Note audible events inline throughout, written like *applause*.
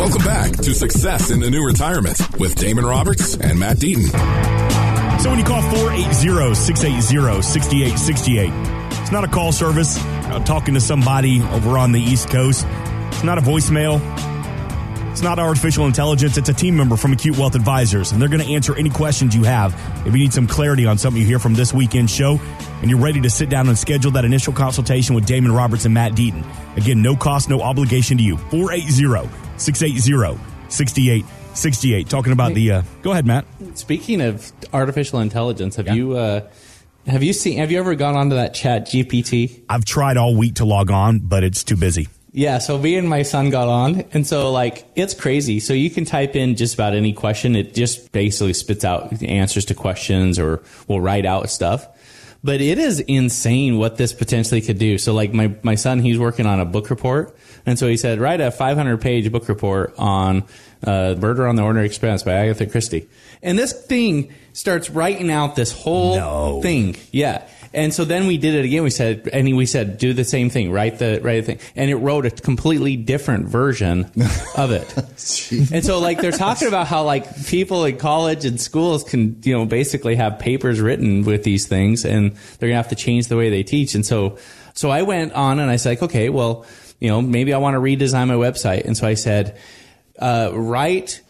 Welcome back to Success in the New Retirement with Damon Roberts and Matt Deaton. So when you call 480-680-6868, it's not a call service. I'm talking to somebody over on the East Coast. It's not a voicemail. It's not artificial intelligence. It's a team member from Acute Wealth Advisors, and they're going to answer any questions you have. If you need some clarity on something you hear from this weekend show, and you're ready to sit down and schedule that initial consultation with Damon Roberts and Matt Deaton. Again, no cost, no obligation to you. 480-680-6868. Talking about the uh, go ahead, Matt. Speaking of artificial intelligence, have you uh, have you seen have you ever gone onto that ChatGPT? I've tried all week to log on, but it's too busy. Yeah, so me and my son got on, and so like it's crazy. So you can type in just about any question; it just basically spits out answers to questions, or will write out stuff. But it is insane what this potentially could do. So like my my son, he's working on a book report, and so he said write a 500 page book report on uh, Murder on the Orient Express by Agatha Christie, and this thing starts writing out this whole No. thing. Yeah. And so then we did it again. We said, and we said, do the same thing, write the write the thing, and it wrote a completely different version of it. *laughs* and so, like, they're talking about how like people in college and schools can, you know, basically have papers written with these things, and they're gonna have to change the way they teach. And so, so I went on and I said, like, okay, well, you know, maybe I want to redesign my website, and so I said, uh, write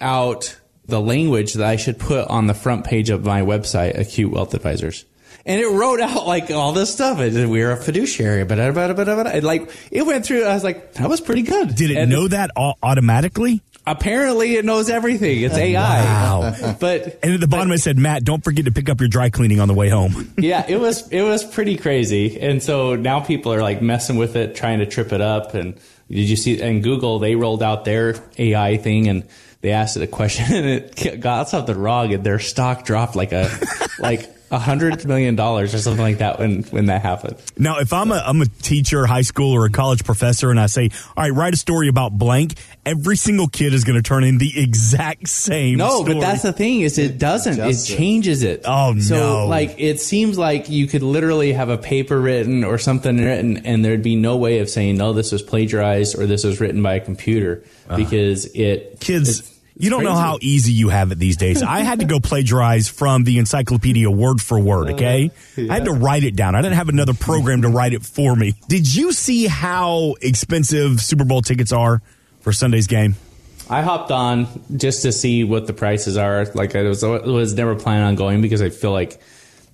out the language that I should put on the front page of my website, Acute Wealth Advisors. And it wrote out like all this stuff. It, we're a fiduciary, but uh, and uh, uh, like it went through. I was like, that was pretty good. Did it And know that au- automatically? Apparently, it knows everything. It's AI. Wow. *laughs* But And at the bottom it said, Matt, don't forget to pick up your dry cleaning on the way home. *laughs* yeah, it was it was pretty crazy. And so now people are like messing with it, trying to trip it up. And did you see? And Google they rolled out their AI thing, and they asked it a question, *laughs* and it got something wrong, and their stock dropped like a *laughs* like a hundred million dollars or something like that when when that happened. Now, if I'm a I'm a teacher, high school, or a college professor, and I say, "All right, write a story about blank," every single kid is going to turn in the exact same. No, story. but that's the thing is it doesn't. It adjusts it. changes it. Oh, so, no. like it seems like you could literally have a paper written or something written, and there'd be no way of saying no, this was plagiarized or this was written by a computer uh. because it kids. you don't know how easy you have it these days. I had to go plagiarize from the encyclopedia word for word, okay? Uh, I had to write it down. I didn't have another program to write it for me. Did you see how expensive Super Bowl tickets are for Sunday's game? I hopped on just to see what the prices are. Like I was was never planning on going because I feel like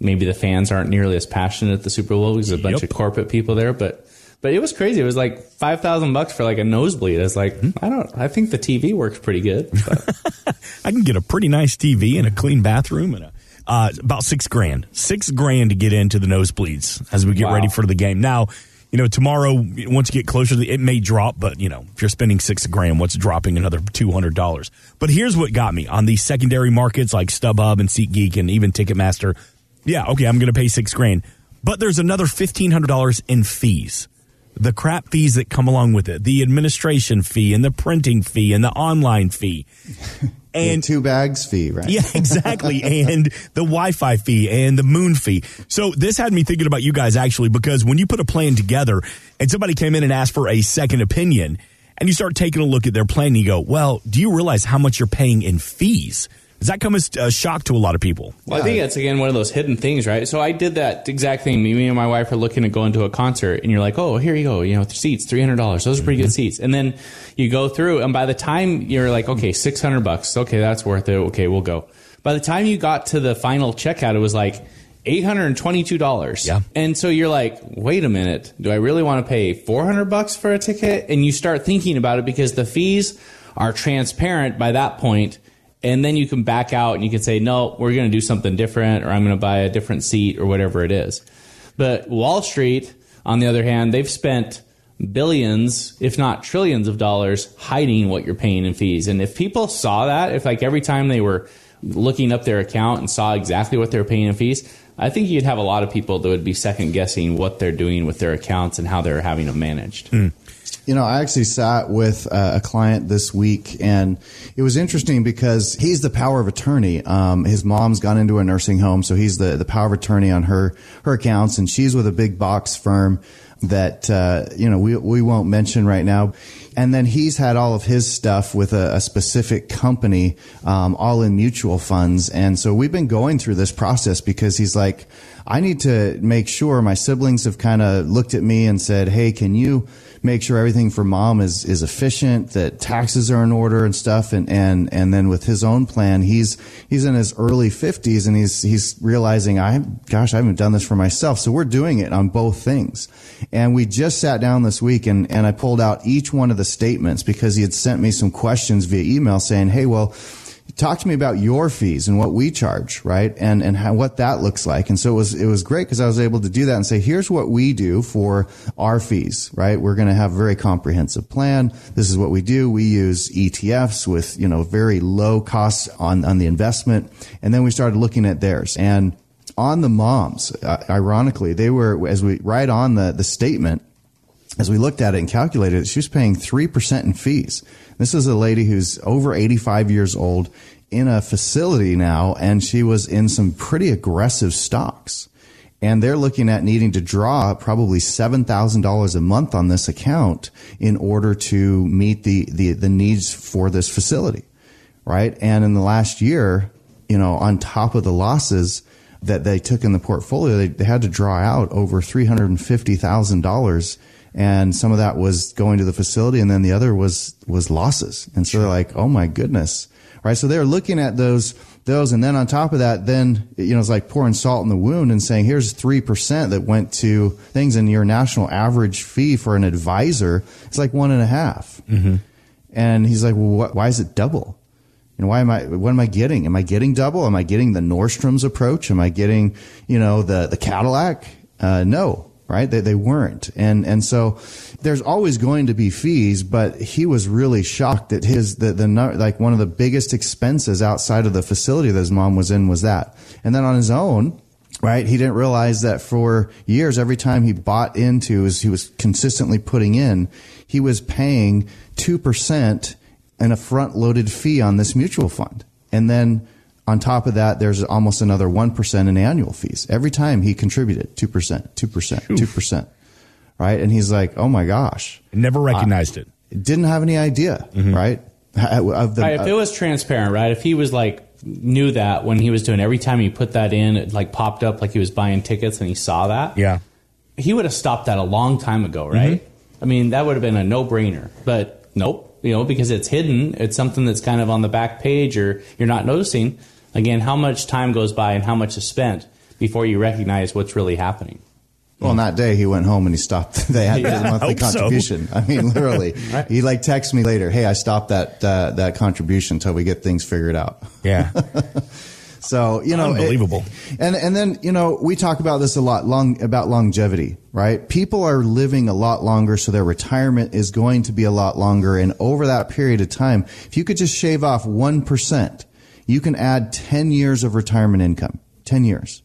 maybe the fans aren't nearly as passionate at the Super Bowl because there's a bunch Yep. of corporate people there. But but it was crazy. It was like five thousand bucks for like a nosebleed. It's like I don't. I think the TV works pretty good. *laughs* I can get a pretty nice TV and a clean bathroom and a uh, about six grand, six grand to get into the nosebleeds as we get Wow. ready for the game. Now, you know, tomorrow once you get closer, it may drop, but you know, if you're spending six grand, what's dropping another two hundred dollars? But here's what got me on these secondary markets like StubHub and SeatGeek and even Ticketmaster. Yeah, okay, I'm going to pay six grand, but there's another fifteen hundred dollars in fees the crap fees that come along with it, the administration fee and the printing fee and the online fee. And And two bags fee, right? yeah, *laughs* exactly. and the Wi-Fi fee and the moon fee. So this had me thinking about you guys actually, because when you put a plan together and somebody came in and asked for a second opinion and you start taking a look at their plan and you go, well, do you realize how much you're paying in fees? Does that come as a shock to a lot of people? Well, I think that's again one of those hidden things, right? So I did that exact thing. Me and my wife are looking to go into a concert, and you're like, "Oh, here you go, you know, seats, three hundred dollars. Those are pretty good mm-hmm. seats." And then you go through, and by the time you're like, "Okay, six hundred bucks. Okay, that's worth it. Okay, we'll go." By the time you got to the final checkout, it was like eight hundred and twenty-two dollars. Yeah. And so you're like, "Wait a minute, do I really want to pay four hundred bucks for a ticket?" And you start thinking about it because the fees are transparent by that point and then you can back out and you can say no we're going to do something different or i'm going to buy a different seat or whatever it is. But wall street on the other hand they've spent billions if not trillions of dollars hiding what you're paying in fees. And if people saw that if like every time they were looking up their account and saw exactly what they're paying in fees i think you'd have a lot of people that would be second guessing what they're doing with their accounts and how they're having them managed hmm. You know, I actually sat with uh, a client this week, and it was interesting because he's the power of attorney. Um, his mom's gone into a nursing home, so he's the, the power of attorney on her her accounts, and she's with a big box firm that uh, you know we we won't mention right now. and then he's had all of his stuff with a, a specific company, um, all in mutual funds. And so we've been going through this process because he's like, I need to make sure my siblings have kind of looked at me and said, Hey, can you make sure everything for mom is, is efficient, that taxes are in order and stuff. And, and, and then with his own plan, he's, he's in his early fifties and he's, he's realizing, I, gosh, I haven't done this for myself. So we're doing it on both things. And we just sat down this week and, and I pulled out each one of the statements because he had sent me some questions via email saying, Hey, well, talk to me about your fees and what we charge, right? And, and how, what that looks like. And so it was, it was great because I was able to do that and say, here's what we do for our fees, right? We're going to have a very comprehensive plan. This is what we do. We use ETFs with, you know, very low costs on, on the investment. And then we started looking at theirs and on the moms, uh, ironically, they were, as we write on the, the statement, as we looked at it and calculated it, she was paying 3% in fees. This is a lady who's over 85 years old in a facility now, and she was in some pretty aggressive stocks. And they're looking at needing to draw probably $7,000 a month on this account in order to meet the, the, the needs for this facility. Right. And in the last year, you know, on top of the losses that they took in the portfolio, they, they had to draw out over $350,000 and some of that was going to the facility and then the other was was losses and so they're like oh my goodness right so they're looking at those those and then on top of that then you know it's like pouring salt in the wound and saying here's 3% that went to things and your national average fee for an advisor it's like one and a half. Mm-hmm. and he's like well what, why is it double know, why am I, what am I getting? Am I getting double? Am I getting the Nordstrom's approach? Am I getting, you know, the, the Cadillac? Uh, no, right? They, they weren't. And, and so there's always going to be fees, but he was really shocked that his, the, the, like one of the biggest expenses outside of the facility that his mom was in was that. And then on his own, right? He didn't realize that for years, every time he bought into, as he was consistently putting in, he was paying 2% and a front loaded fee on this mutual fund. And then on top of that, there's almost another 1% in annual fees. Every time he contributed 2%, 2%, 2%. Right. And he's like, oh my gosh. Never recognized I, it. Didn't have any idea. Mm-hmm. Right. Of the, right. If it was transparent, right? If he was like, knew that when he was doing every time he put that in, it like popped up like he was buying tickets and he saw that. Yeah. He would have stopped that a long time ago, right? Mm-hmm. I mean, that would have been a no brainer. But nope, you know, because it's hidden. It's something that's kind of on the back page or you're not noticing. Again, how much time goes by and how much is spent before you recognize what's really happening? Well, on that day, he went home and he stopped. *laughs* They had yeah, monthly contribution. So. I mean, *laughs* literally, right. he like texts me later. Hey, I stopped that uh, that contribution until we get things figured out. Yeah. *laughs* so you know, unbelievable. It, and and then you know, we talk about this a lot long about longevity, right? People are living a lot longer, so their retirement is going to be a lot longer. And over that period of time, if you could just shave off one percent you can add 10 years of retirement income. 10 years.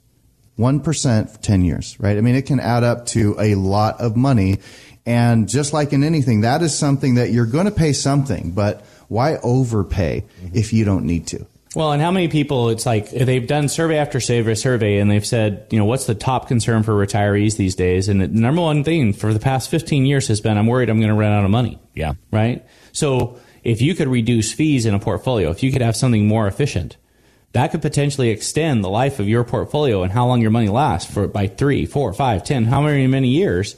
1% for 10 years, right? I mean, it can add up to a lot of money. And just like in anything, that is something that you're going to pay something, but why overpay if you don't need to? Well, and how many people, it's like they've done survey after survey, survey, and they've said, you know, what's the top concern for retirees these days? And the number one thing for the past 15 years has been, I'm worried I'm going to run out of money. Yeah. Right? So if you could reduce fees in a portfolio, if you could have something more efficient, that could potentially extend the life of your portfolio and how long your money lasts for by three, four, five, ten, how many many years.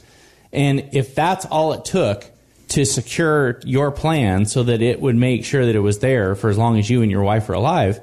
And if that's all it took to secure your plan so that it would make sure that it was there for as long as you and your wife are alive,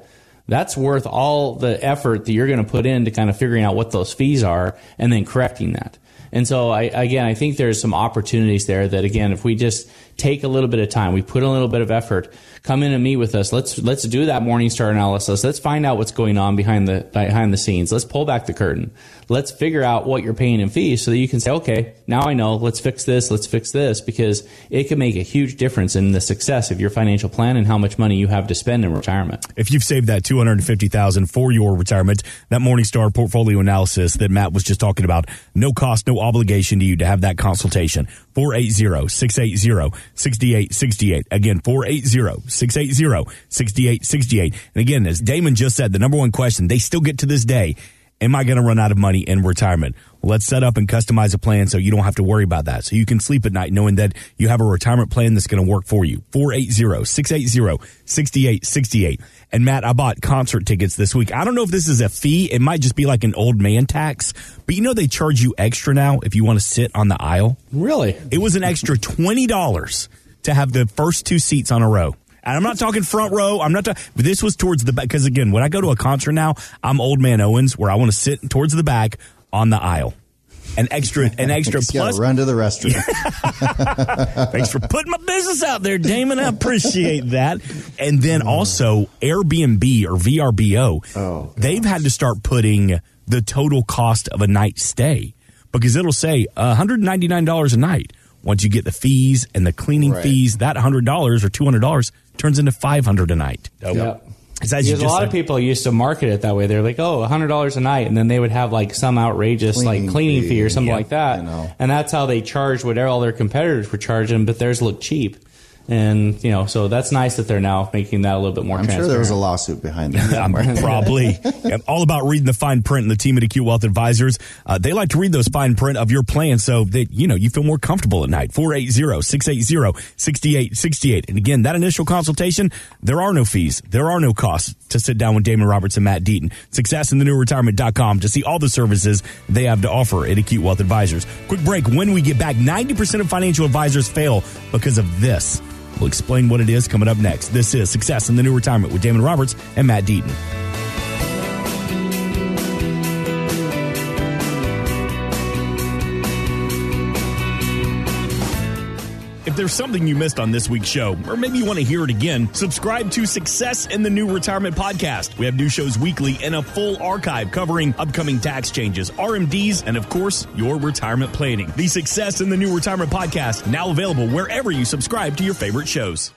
that's worth all the effort that you're going to put into kind of figuring out what those fees are and then correcting that. And so I, again, I think there's some opportunities there that again, if we just take a little bit of time, we put a little bit of effort, come in and meet with us. Let's let's do that Morningstar analysis. Let's find out what's going on behind the behind the scenes. Let's pull back the curtain. Let's figure out what you're paying in fees so that you can say, okay, now I know. Let's fix this. Let's fix this because it can make a huge difference in the success of your financial plan and how much money you have to spend in retirement. If you've saved that two hundred fifty thousand for your retirement, that Morningstar portfolio analysis that Matt was just talking about, no cost, no obligation to you to have that consultation. 480 680 6868. Again, 480-680-6868. And again, as Damon just said, the number one question they still get to this day Am I going to run out of money in retirement? Well, let's set up and customize a plan so you don't have to worry about that. So you can sleep at night knowing that you have a retirement plan that's going to work for you. 480-680-6868. And Matt, I bought concert tickets this week. I don't know if this is a fee. It might just be like an old man tax, but you know they charge you extra now if you want to sit on the aisle. Really? It was an extra $20 to have the first two seats on a row. And I'm not talking front row. I'm not talking, this was towards the back. Cause again, when I go to a concert now, I'm old man Owens where I want to sit towards the back on the aisle. An extra, an *laughs* extra plus. run to the restroom. *laughs* Thanks for putting my business out there, Damon. I appreciate that. And then mm. also Airbnb or VRBO. Oh, they've had to start putting the total cost of a night stay because it'll say $199 a night. Once you get the fees and the cleaning Right. fees, that $100 or $200 turns into 500 a night. Yep. It's as you Because a just lot of people used to market it that way. They're like, "Oh, hundred dollars a night," and then they would have like some outrageous Cleaning like cleaning fee, fee or something yeah, like that, you know. and that's how they charged what all their competitors were charging, but theirs looked cheap, and you know, so that's nice that they're now making that a little bit more. I'm sure there was a lawsuit behind that. *laughs* I'm probably *laughs* Yeah, all about reading the fine print. And the team at Acute Wealth Advisors, uh, they like to read those fine print of your plan so that you know you feel more comfortable at night. 480-680-6868. And again, that initial consultation, there are no fees, there are no costs to sit down with Damon Roberts and Matt Deaton. Success in the new retirement.com to see all the services they have to offer at Acute Wealth Advisors. Quick break. When we get back, 90% of financial advisors fail because of this. We'll explain what it is coming up next. This is Success in the New Retirement with Damon Roberts and Matt Deaton. There's something you missed on this week's show, or maybe you want to hear it again, subscribe to Success in the New Retirement podcast. We have new shows weekly and a full archive covering upcoming tax changes, RMDs, and of course, your retirement planning. The Success in the New Retirement podcast, now available wherever you subscribe to your favorite shows.